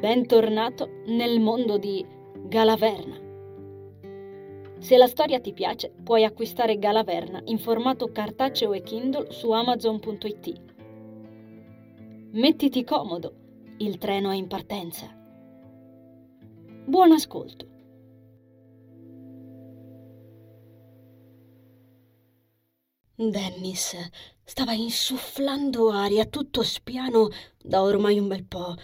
Bentornato nel mondo di Galaverna. Se la storia ti piace, puoi acquistare Galaverna in formato cartaceo e Kindle su amazon.it. Mettiti comodo, il treno è in partenza. Buon ascolto. Dennis stava insufflando aria tutto spiano da ormai un bel po',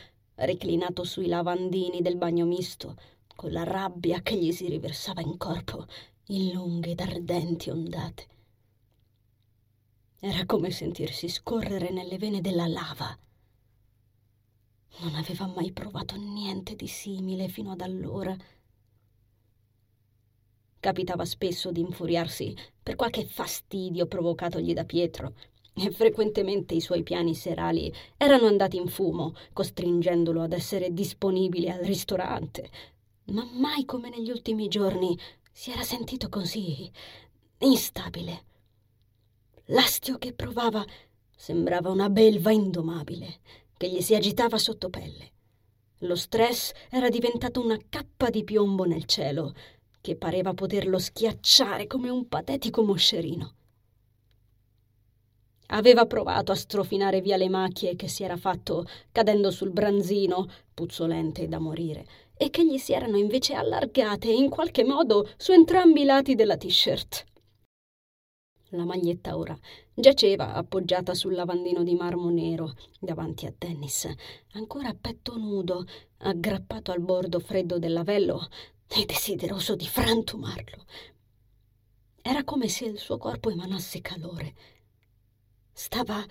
reclinato sui lavandini del bagno misto, con la rabbia che gli si riversava in corpo in lunghe ed ardenti ondate. Era come sentirsi scorrere nelle vene della lava. Non aveva mai provato niente di simile fino ad allora Capitava spesso di infuriarsi per qualche fastidio provocatogli da Pietro, e frequentemente i suoi piani serali erano andati in fumo, costringendolo ad essere disponibile al ristorante. Ma mai come negli ultimi giorni si era sentito così instabile. L'astio che provava sembrava una belva indomabile che gli si agitava sotto pelle. Lo stress era diventato una cappa di piombo nel cielo che pareva poterlo schiacciare come un patetico moscerino. Aveva provato a strofinare via le macchie che si era fatto cadendo sul branzino, puzzolente da morire, e che gli si erano invece allargate in qualche modo su entrambi i lati della t-shirt. La maglietta ora giaceva appoggiata sul lavandino di marmo nero davanti a Dennis, ancora a petto nudo, aggrappato al bordo freddo del lavello e desideroso di frantumarlo. Era come se il suo corpo emanasse calore. Stava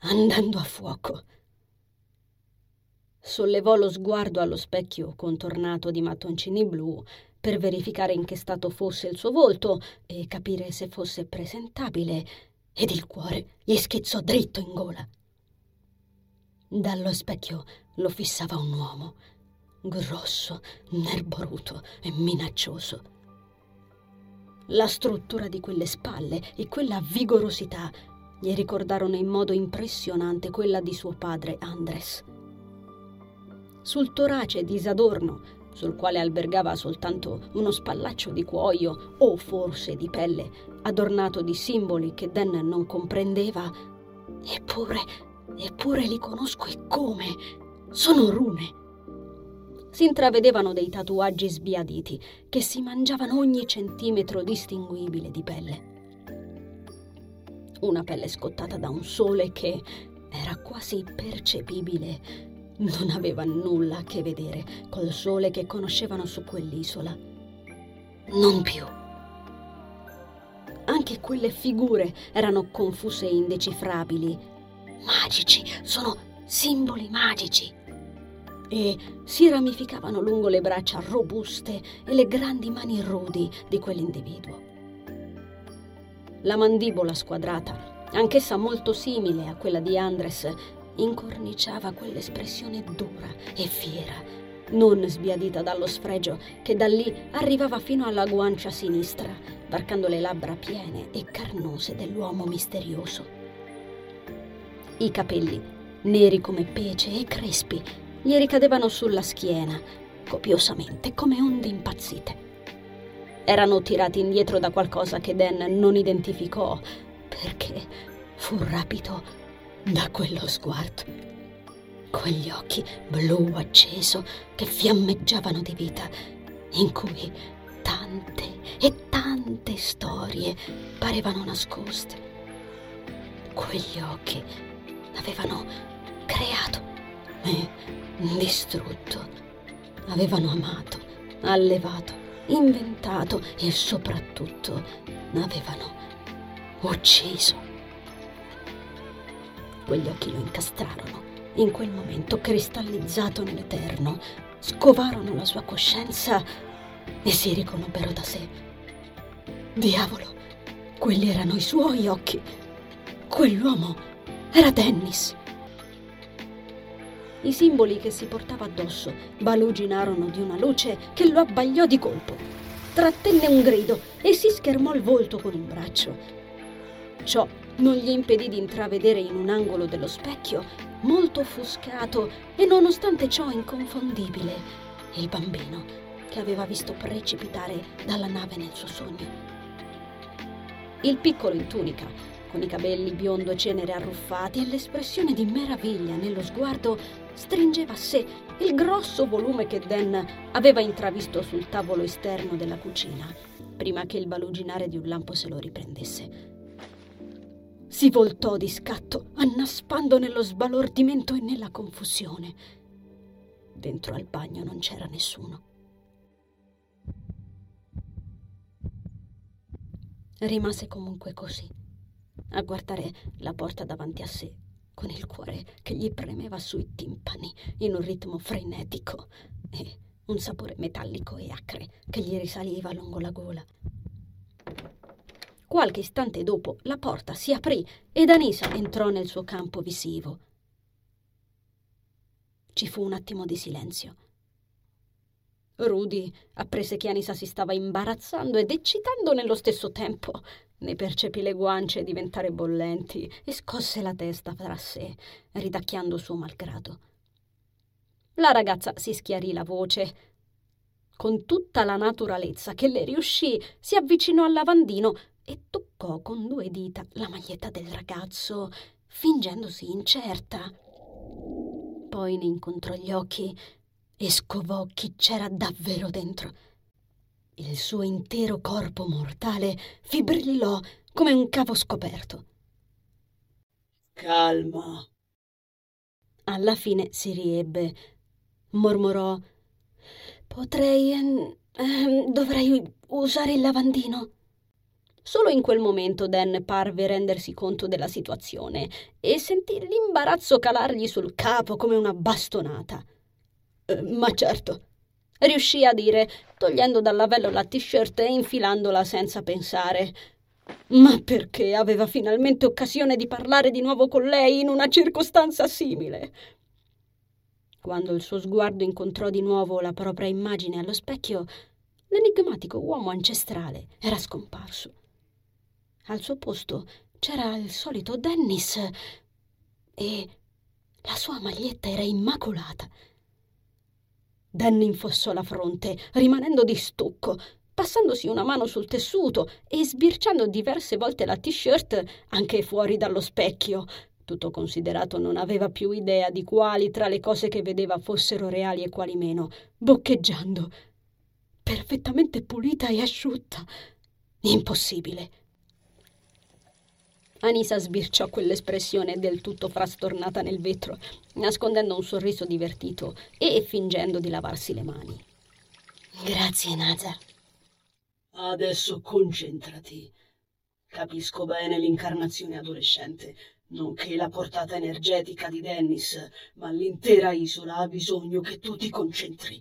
andando a fuoco. Sollevò lo sguardo allo specchio contornato di mattoncini blu per verificare in che stato fosse il suo volto e capire se fosse presentabile, ed il cuore gli schizzò dritto in gola. Dallo specchio lo fissava un uomo grosso, nerboruto e minaccioso. La struttura di quelle spalle e quella vigorosità gli ricordarono in modo impressionante quella di suo padre Andres. Sul torace disadorno, sul quale albergava soltanto uno spallaccio di cuoio o forse di pelle, adornato di simboli che Dan non comprendeva, eppure, eppure li conosco e come? Sono rune si intravedevano dei tatuaggi sbiaditi che si mangiavano ogni centimetro distinguibile di pelle. Una pelle scottata da un sole che era quasi percepibile. Non aveva nulla a che vedere col sole che conoscevano su quell'isola. Non più. Anche quelle figure erano confuse e indecifrabili. Magici, sono simboli magici e si ramificavano lungo le braccia robuste e le grandi mani rudi di quell'individuo. La mandibola squadrata, anch'essa molto simile a quella di Andres, incorniciava quell'espressione dura e fiera, non sbiadita dallo sfregio che da lì arrivava fino alla guancia sinistra, varcando le labbra piene e carnose dell'uomo misterioso. I capelli, neri come pece e crespi, gli ricadevano sulla schiena, copiosamente, come onde impazzite. Erano tirati indietro da qualcosa che Dan non identificò, perché fu rapito da quello sguardo. Quegli occhi blu acceso che fiammeggiavano di vita, in cui tante e tante storie parevano nascoste. Quegli occhi avevano creato me distrutto. Avevano amato, allevato, inventato e soprattutto avevano ucciso. Quegli occhi lo incastrarono. In quel momento, cristallizzato nell'eterno, scovarono la sua coscienza e si riconobbero da sé. Diavolo, quelli erano i suoi occhi. Quell'uomo era Dennis. I simboli che si portava addosso baluginarono di una luce che lo abbagliò di colpo. Trattenne un grido e si schermò il volto con un braccio. Ciò non gli impedì di intravedere in un angolo dello specchio, molto offuscato e nonostante ciò inconfondibile, il bambino che aveva visto precipitare dalla nave nel suo sogno. Il piccolo in tunica, con i capelli biondo e cenere arruffati e l'espressione di meraviglia nello sguardo, stringeva a sé il grosso volume che Dan aveva intravisto sul tavolo esterno della cucina, prima che il baluginare di un lampo se lo riprendesse. Si voltò di scatto, annaspando nello sbalordimento e nella confusione. Dentro al bagno non c'era nessuno. Rimase comunque così, a guardare la porta davanti a sé, con il cuore che gli premeva sui timpani in un ritmo frenetico e un sapore metallico e acre che gli risaliva lungo la gola. Qualche istante dopo la porta si aprì ed Anisa entrò nel suo campo visivo. Ci fu un attimo di silenzio. Rudy apprese che Anisa si stava imbarazzando ed eccitando nello stesso tempo. Ne percepì le guance diventare bollenti e scosse la testa fra sé, ridacchiando suo malgrado. La ragazza si schiarì la voce. Con tutta la naturalezza che le riuscì, si avvicinò al lavandino e toccò con due dita la maglietta del ragazzo, fingendosi incerta. Poi ne incontrò gli occhi e scovò chi c'era davvero dentro. Il suo intero corpo mortale fibrillò come un cavo scoperto. Calma. Alla fine si riebbe, mormorò. Potrei. Eh, eh, dovrei usare il lavandino. Solo in quel momento Dan parve rendersi conto della situazione e sentì l'imbarazzo calargli sul capo come una bastonata. Eh, ma certo, riuscì a dire, togliendo dal lavello la t-shirt e infilandola senza pensare. Ma perché aveva finalmente occasione di parlare di nuovo con lei in una circostanza simile? Quando il suo sguardo incontrò di nuovo la propria immagine allo specchio, l'enigmatico uomo ancestrale era scomparso. Al suo posto c'era il solito Dennis e la sua maglietta era immacolata. Danny infossò la fronte, rimanendo di stucco, passandosi una mano sul tessuto e sbirciando diverse volte la t-shirt anche fuori dallo specchio. Tutto considerato non aveva più idea di quali tra le cose che vedeva fossero reali e quali meno, boccheggiando. Perfettamente pulita e asciutta. Impossibile. Anisa sbirciò quell'espressione del tutto frastornata nel vetro, nascondendo un sorriso divertito e fingendo di lavarsi le mani. Grazie, Nazar. Adesso concentrati. Capisco bene l'incarnazione adolescente, nonché la portata energetica di Dennis, ma l'intera isola ha bisogno che tu ti concentri.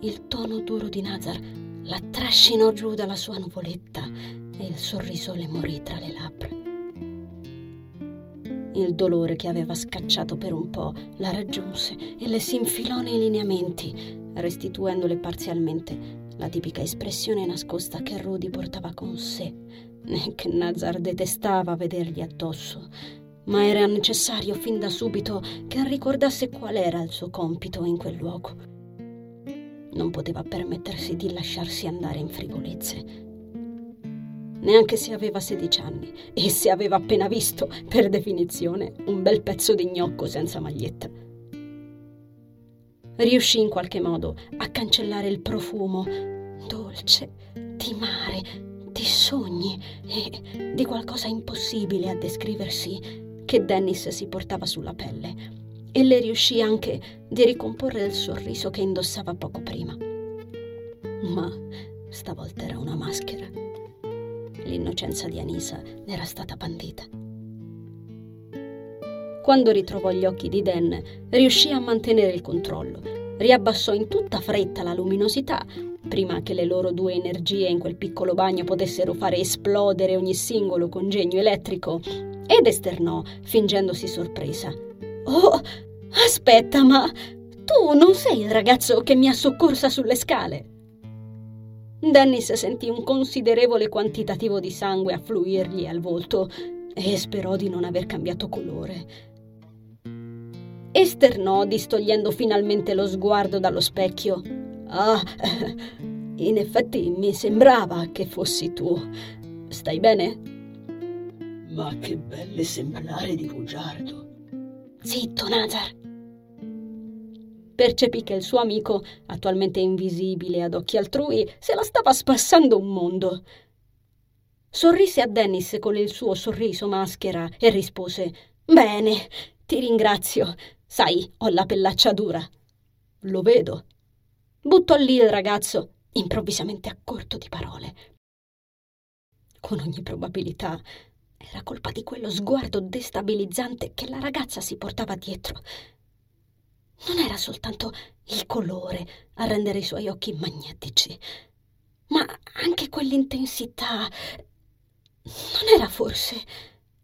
Il tono duro di Nazar la trascinò giù dalla sua nuvoletta e il sorriso le morì tra le labbra. Il dolore che aveva scacciato per un po' la raggiunse e le si infilò nei lineamenti, restituendole parzialmente la tipica espressione nascosta che Rudy portava con sé e che Nazar detestava vedergli addosso. Ma era necessario fin da subito che ricordasse qual era il suo compito in quel luogo. Non poteva permettersi di lasciarsi andare in frivolezze neanche se aveva 16 anni e se aveva appena visto, per definizione, un bel pezzo di gnocco senza maglietta. Riuscì in qualche modo a cancellare il profumo dolce di mare, di sogni e di qualcosa impossibile a descriversi che Dennis si portava sulla pelle e le riuscì anche di ricomporre il sorriso che indossava poco prima. Ma stavolta era una maschera l'innocenza di Anisa era stata bandita. Quando ritrovò gli occhi di Dan, riuscì a mantenere il controllo. Riabbassò in tutta fretta la luminosità, prima che le loro due energie in quel piccolo bagno potessero fare esplodere ogni singolo congegno elettrico, ed esternò, fingendosi sorpresa. Oh, aspetta, ma tu non sei il ragazzo che mi ha soccorsa sulle scale? Dennis sentì un considerevole quantitativo di sangue affluirgli al volto e sperò di non aver cambiato colore. Esternò, distogliendo finalmente lo sguardo dallo specchio. Ah, in effetti mi sembrava che fossi tu. Stai bene? Ma che bell'esemplare di bugiardo. Zitto, Nazar. Percepì che il suo amico, attualmente invisibile ad occhi altrui, se la stava spassando un mondo. Sorrise a Dennis con il suo sorriso maschera e rispose: Bene, ti ringrazio. Sai, ho la pellaccia dura. Lo vedo. Buttò lì il ragazzo, improvvisamente a corto di parole. Con ogni probabilità era colpa di quello sguardo destabilizzante che la ragazza si portava dietro. Non era soltanto il colore a rendere i suoi occhi magnetici, ma anche quell'intensità non era forse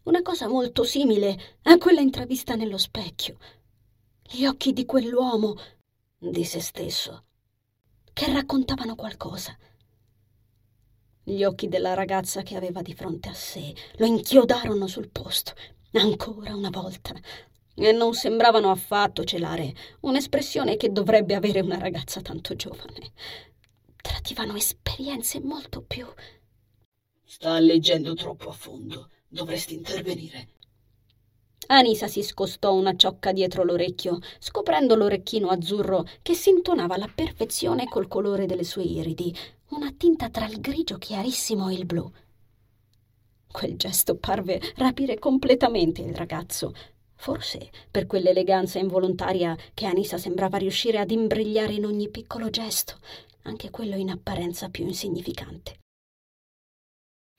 una cosa molto simile a quella intravista nello specchio? Gli occhi di quell'uomo, di se stesso, che raccontavano qualcosa. Gli occhi della ragazza che aveva di fronte a sé lo inchiodarono sul posto, ancora una volta, e non sembravano affatto celare un'espressione che dovrebbe avere una ragazza tanto giovane. Tradivano esperienze molto più Sta leggendo troppo a fondo. Dovresti intervenire. Anisa si scostò una ciocca dietro l'orecchio, scoprendo l'orecchino azzurro che si intonava alla perfezione col colore delle sue iridi, una tinta tra il grigio chiarissimo e il blu. Quel gesto parve rapire completamente il ragazzo, forse per quell'eleganza involontaria che Anisa sembrava riuscire ad imbrigliare in ogni piccolo gesto, anche quello in apparenza più insignificante.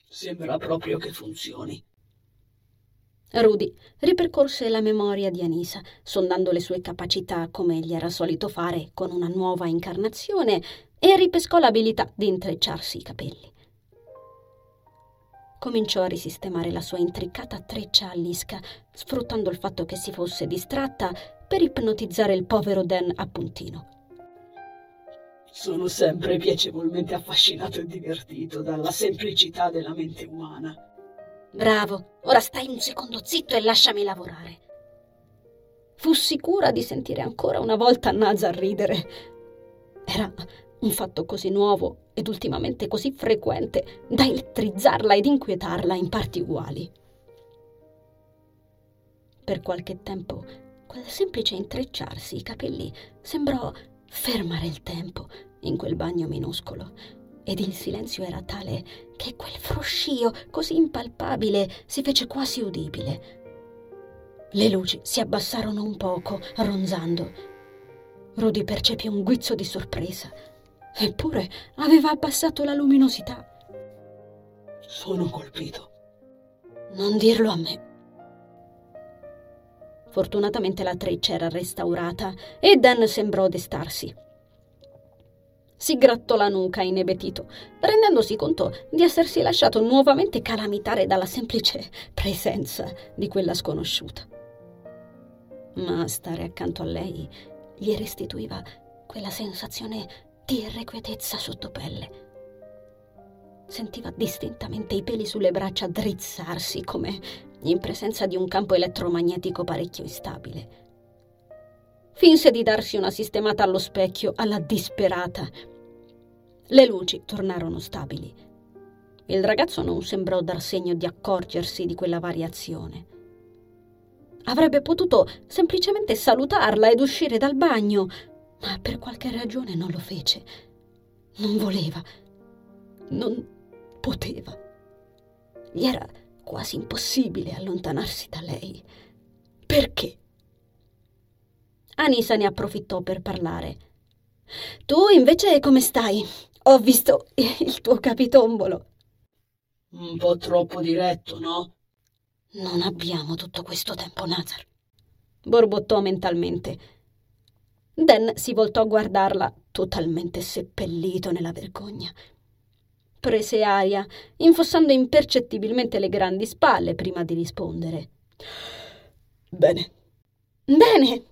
Sembra proprio che funzioni. Rudy ripercorse la memoria di Anisa, sondando le sue capacità come gli era solito fare con una nuova incarnazione, e ripescò l'abilità di intrecciarsi i capelli. Cominciò a risistemare la sua intricata treccia all'isca, sfruttando il fatto che si fosse distratta per ipnotizzare il povero Dan a puntino. Sono sempre piacevolmente affascinato e divertito dalla semplicità della mente umana. Bravo, ora stai un secondo zitto e lasciami lavorare. Fu sicura di sentire ancora una volta Nazar ridere. Era un fatto così nuovo ed ultimamente così frequente da elettrizzarla ed inquietarla in parti uguali. Per qualche tempo quel semplice intrecciarsi i capelli sembrò fermare il tempo in quel bagno minuscolo. Ed il silenzio era tale che quel fruscio così impalpabile si fece quasi udibile. Le luci si abbassarono un poco, ronzando. Rudy percepì un guizzo di sorpresa. Eppure aveva abbassato la luminosità. Sono colpito. Non dirlo a me. Fortunatamente la treccia era restaurata e Dan sembrò destarsi. Si grattò la nuca inebetito, rendendosi conto di essersi lasciato nuovamente calamitare dalla semplice presenza di quella sconosciuta. Ma stare accanto a lei gli restituiva quella sensazione di irrequietezza sotto pelle. Sentiva distintamente i peli sulle braccia drizzarsi come in presenza di un campo elettromagnetico parecchio instabile. Finse di darsi una sistemata allo specchio alla disperata. Le luci tornarono stabili. Il ragazzo non sembrò dar segno di accorgersi di quella variazione. Avrebbe potuto semplicemente salutarla ed uscire dal bagno, ma per qualche ragione non lo fece. Non voleva. Non poteva. Gli era quasi impossibile allontanarsi da lei. Perché? Anisa ne approfittò per parlare. Tu invece come stai? Ho visto il tuo capitombolo. Un po' troppo diretto, no? Non abbiamo tutto questo tempo, Nazar. Borbottò mentalmente. Dan si voltò a guardarla, totalmente seppellito nella vergogna. Prese aria, infossando impercettibilmente le grandi spalle prima di rispondere. Bene. Bene,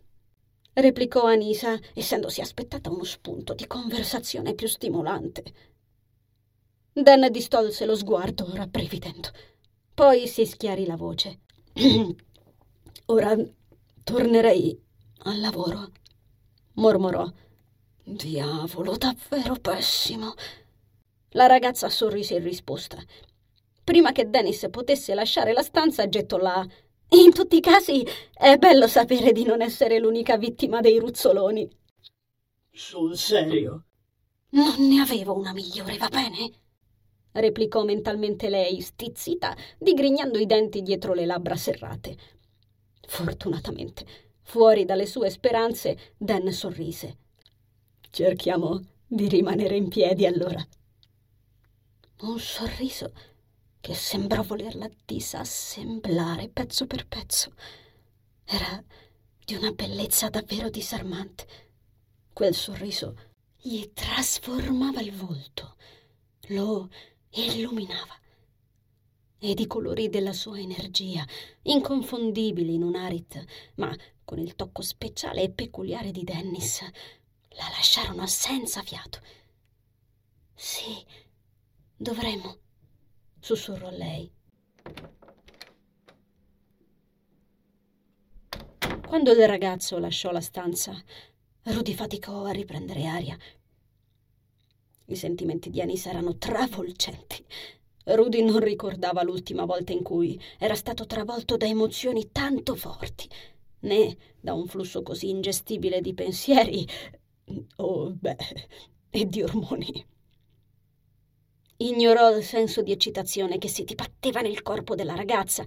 replicò Anisa, essendosi aspettata uno spunto di conversazione più stimolante. Dan distolse lo sguardo, rabbrividendo. Poi si schiarì la voce. Ora tornerei al lavoro, mormorò. Diavolo, davvero pessimo. La ragazza sorrise in risposta. Prima che Dennis potesse lasciare la stanza, gettò là. In tutti i casi è bello sapere di non essere l'unica vittima dei ruzzoloni. Sul serio? Non ne avevo una migliore, va bene? replicò mentalmente lei, stizzita, digrignando i denti dietro le labbra serrate. Fortunatamente, fuori dalle sue speranze, Dan sorrise. Cerchiamo di rimanere in piedi allora. Un sorriso che sembrò volerla disassemblare pezzo per pezzo. Era di una bellezza davvero disarmante. Quel sorriso gli trasformava il volto, lo illuminava. Ed i colori della sua energia, inconfondibili in un Arit, ma con il tocco speciale e peculiare di Dennis, la lasciarono senza fiato. Sì, dovremmo, sussurrò lei. Quando il ragazzo lasciò la stanza, Rudy faticò a riprendere aria. I sentimenti di Anisa erano travolgenti. Rudy non ricordava l'ultima volta in cui era stato travolto da emozioni tanto forti, né da un flusso così ingestibile di pensieri, o beh, e di ormoni. Ignorò il senso di eccitazione che si dibatteva nel corpo della ragazza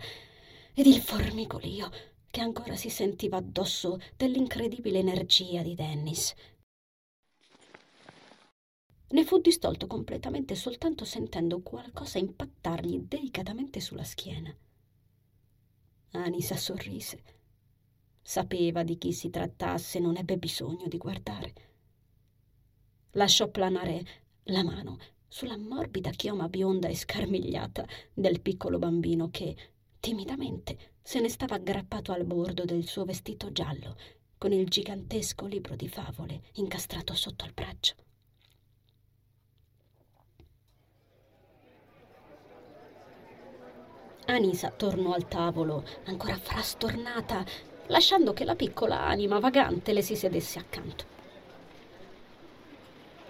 ed il formicolio che ancora si sentiva addosso dell'incredibile energia di Dennis. Ne fu distolto completamente soltanto sentendo qualcosa impattargli delicatamente sulla schiena. Anisa sorrise. Sapeva di chi si trattasse, non ebbe bisogno di guardare. Lasciò planare la mano sulla morbida chioma bionda e scarmigliata del piccolo bambino che, timidamente, se ne stava aggrappato al bordo del suo vestito giallo, con il gigantesco libro di favole incastrato sotto il braccio. Anisa tornò al tavolo, ancora frastornata, lasciando che la piccola anima vagante le si sedesse accanto.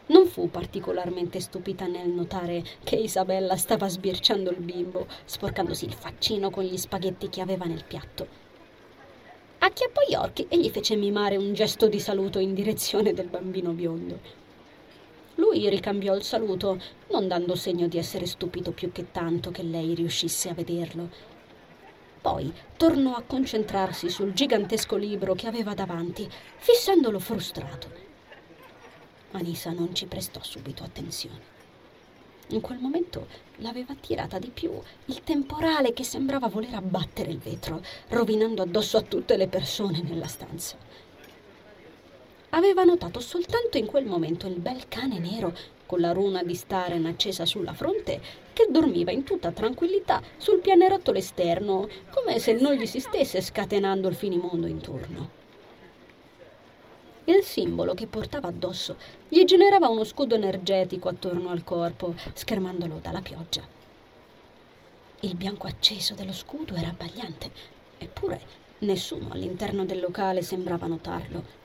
Non fu particolarmente stupita nel notare che Isabella stava sbirciando il bimbo, sporcandosi il faccino con gli spaghetti che aveva nel piatto. Acchiappò gli occhi e gli fece mimare un gesto di saluto in direzione del bambino biondo. Lui ricambiò il saluto, non dando segno di essere stupito più che tanto che lei riuscisse a vederlo. Poi tornò a concentrarsi sul gigantesco libro che aveva davanti, fissandolo frustrato. Anisa non ci prestò subito attenzione. In quel momento l'aveva attirata di più il temporale che sembrava voler abbattere il vetro, rovinando addosso a tutte le persone nella stanza aveva notato soltanto in quel momento il bel cane nero con la runa di Staren accesa sulla fronte che dormiva in tutta tranquillità sul pianerottolo esterno, come se non gli si stesse scatenando il finimondo intorno. Il simbolo che portava addosso gli generava uno scudo energetico attorno al corpo, schermandolo dalla pioggia. Il bianco acceso dello scudo era abbagliante, eppure nessuno all'interno del locale sembrava notarlo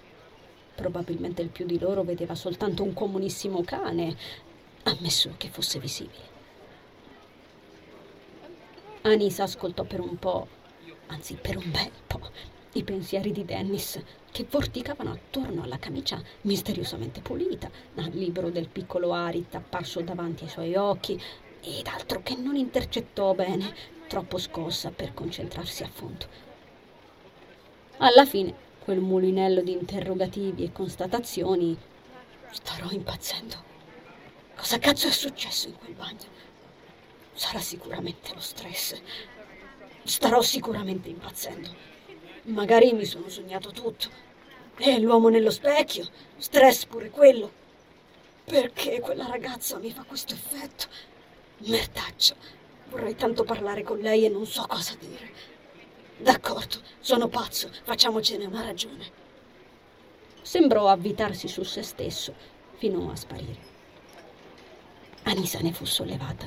Probabilmente il più di loro vedeva soltanto un comunissimo cane, ammesso che fosse visibile. Anisa ascoltò per un po', anzi per un bel po', i pensieri di Dennis che vorticavano attorno alla camicia misteriosamente pulita, al libro del piccolo Arit apparso davanti ai suoi occhi ed altro che non intercettò bene, troppo scossa per concentrarsi a fondo. Alla fine quel mulinello di interrogativi e constatazioni, starò impazzendo. Cosa cazzo è successo in quel bagno? Sarà sicuramente lo stress. Starò sicuramente impazzendo. Magari mi sono sognato tutto. E l'uomo nello specchio, stress pure quello. Perché quella ragazza mi fa questo effetto? Merdaccia, vorrei tanto parlare con lei e non so cosa dire. D'accordo, sono pazzo, facciamocene una ragione. Sembrò avvitarsi su se stesso fino a sparire. Anisa ne fu sollevata.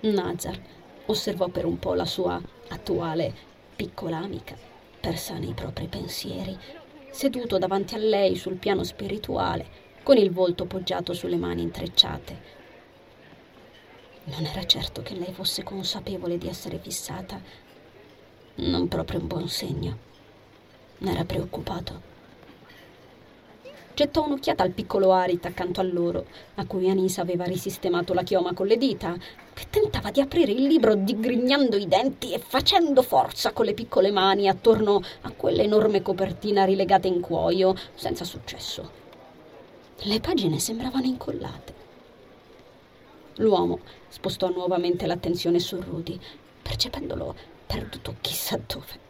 Nazar osservò per un po' la sua attuale piccola amica, persa nei propri pensieri, seduto davanti a lei sul piano spirituale, con il volto poggiato sulle mani intrecciate. Non era certo che lei fosse consapevole di essere fissata. Non proprio un buon segno. N'era preoccupato. Gettò un'occhiata al piccolo Arit accanto a loro, a cui Anisa aveva risistemato la chioma con le dita, che tentava di aprire il libro digrignando i denti e facendo forza con le piccole mani attorno a quell'enorme copertina rilegata in cuoio, senza successo. Le pagine sembravano incollate. L'uomo spostò nuovamente l'attenzione su Rudy, percependolo perduto chissà dove.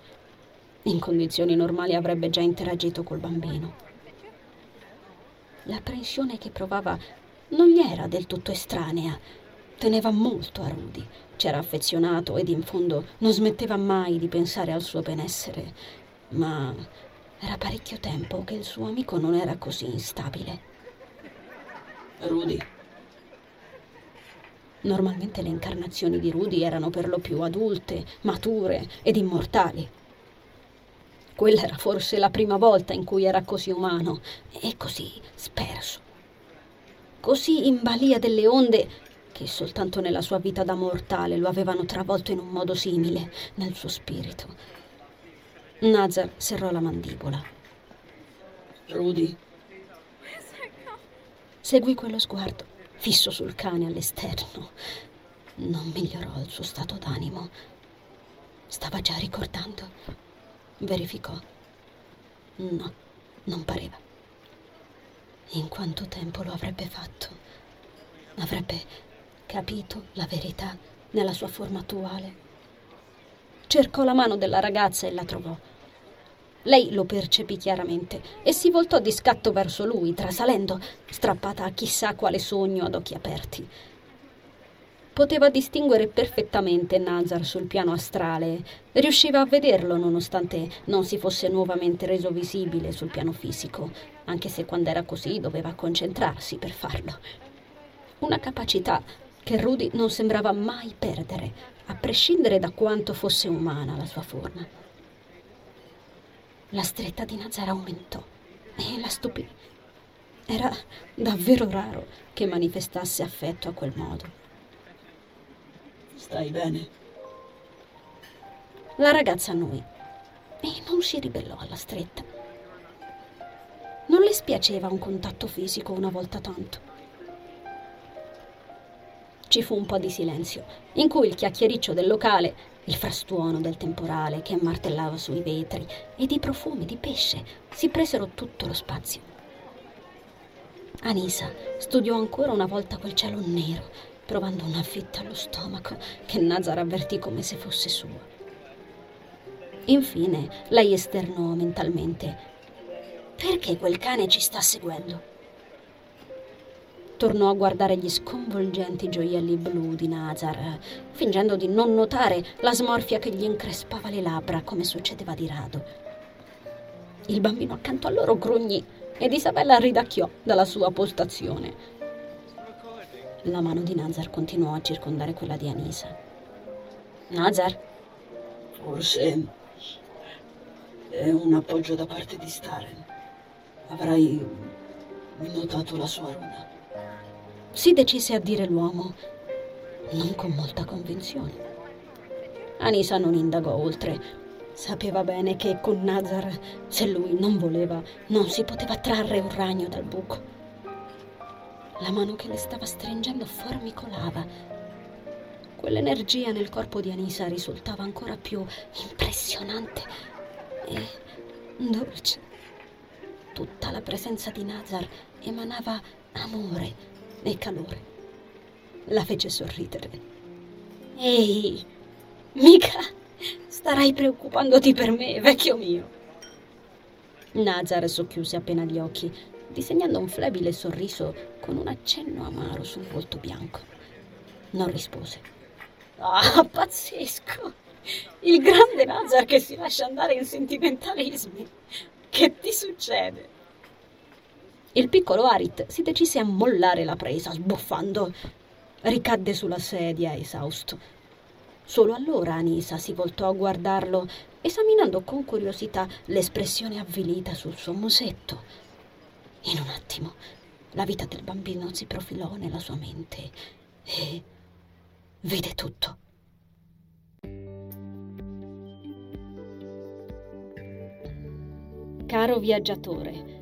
In condizioni normali avrebbe già interagito col bambino. L'apprensione che provava non gli era del tutto estranea. Teneva molto a Rudy, c'era affezionato ed in fondo non smetteva mai di pensare al suo benessere. Ma era parecchio tempo che il suo amico non era così instabile. Rudy. Normalmente le incarnazioni di Rudy erano per lo più adulte, mature ed immortali. Quella era forse la prima volta in cui era così umano e così sperso. Così in balia delle onde che soltanto nella sua vita da mortale lo avevano travolto in un modo simile nel suo spirito. Nazar serrò la mandibola. Rudy, Seguì quello sguardo, fisso sul cane all'esterno. Non migliorò il suo stato d'animo. Stava già ricordando. Verificò. No, non pareva. In quanto tempo lo avrebbe fatto? Avrebbe capito la verità nella sua forma attuale? Cercò la mano della ragazza e la trovò. Lei lo percepì chiaramente e si voltò di scatto verso lui, trasalendo, strappata a chissà quale sogno ad occhi aperti. Poteva distinguere perfettamente Nazar sul piano astrale, riusciva a vederlo nonostante non si fosse nuovamente reso visibile sul piano fisico, anche se quando era così doveva concentrarsi per farlo. Una capacità che Rudy non sembrava mai perdere, a prescindere da quanto fosse umana la sua forma. La stretta di Nazar aumentò e la stupì. Era davvero raro che manifestasse affetto a quel modo. Stai bene? La ragazza annuì e non si ribellò alla stretta. Non le spiaceva un contatto fisico una volta tanto. Ci fu un po' di silenzio, in cui il chiacchiericcio del locale il frastuono del temporale che martellava sui vetri ed i profumi di pesce si presero tutto lo spazio. Anisa studiò ancora una volta quel cielo nero, provando una fitta allo stomaco che Nazar avvertì come se fosse suo. Infine lei esternò mentalmente: Perché quel cane ci sta seguendo? Tornò a guardare gli sconvolgenti gioielli blu di Nazar, fingendo di non notare la smorfia che gli increspava le labbra, come succedeva di rado. Il bambino accanto a loro grugnì ed Isabella ridacchiò dalla sua postazione. La mano di Nazar continuò a circondare quella di Anisa. Nazar? Forse è un appoggio da parte di Staren. Avrai notato la sua runa si decise a dire l'uomo, non con molta convinzione. Anisa non indagò oltre. Sapeva bene che con Nazar, se lui non voleva, non si poteva trarre un ragno dal buco. La mano che le stava stringendo formicolava. Quell'energia nel corpo di Anisa risultava ancora più impressionante e dolce. Tutta la presenza di Nazar emanava amore e calore. La fece sorridere. Ehi, mica starai preoccupandoti per me, vecchio mio. Nazar socchiuse appena gli occhi, disegnando un flebile sorriso con un accenno amaro sul volto bianco. Non rispose. Ah, pazzesco! Il grande Nazar che si lascia andare in sentimentalismi. Che ti succede? Il piccolo Arit si decise a mollare la presa, sbuffando. Ricadde sulla sedia, esausto. Solo allora Anisa si voltò a guardarlo, esaminando con curiosità l'espressione avvilita sul suo musetto. In un attimo la vita del bambino si profilò nella sua mente e vide tutto. Caro viaggiatore,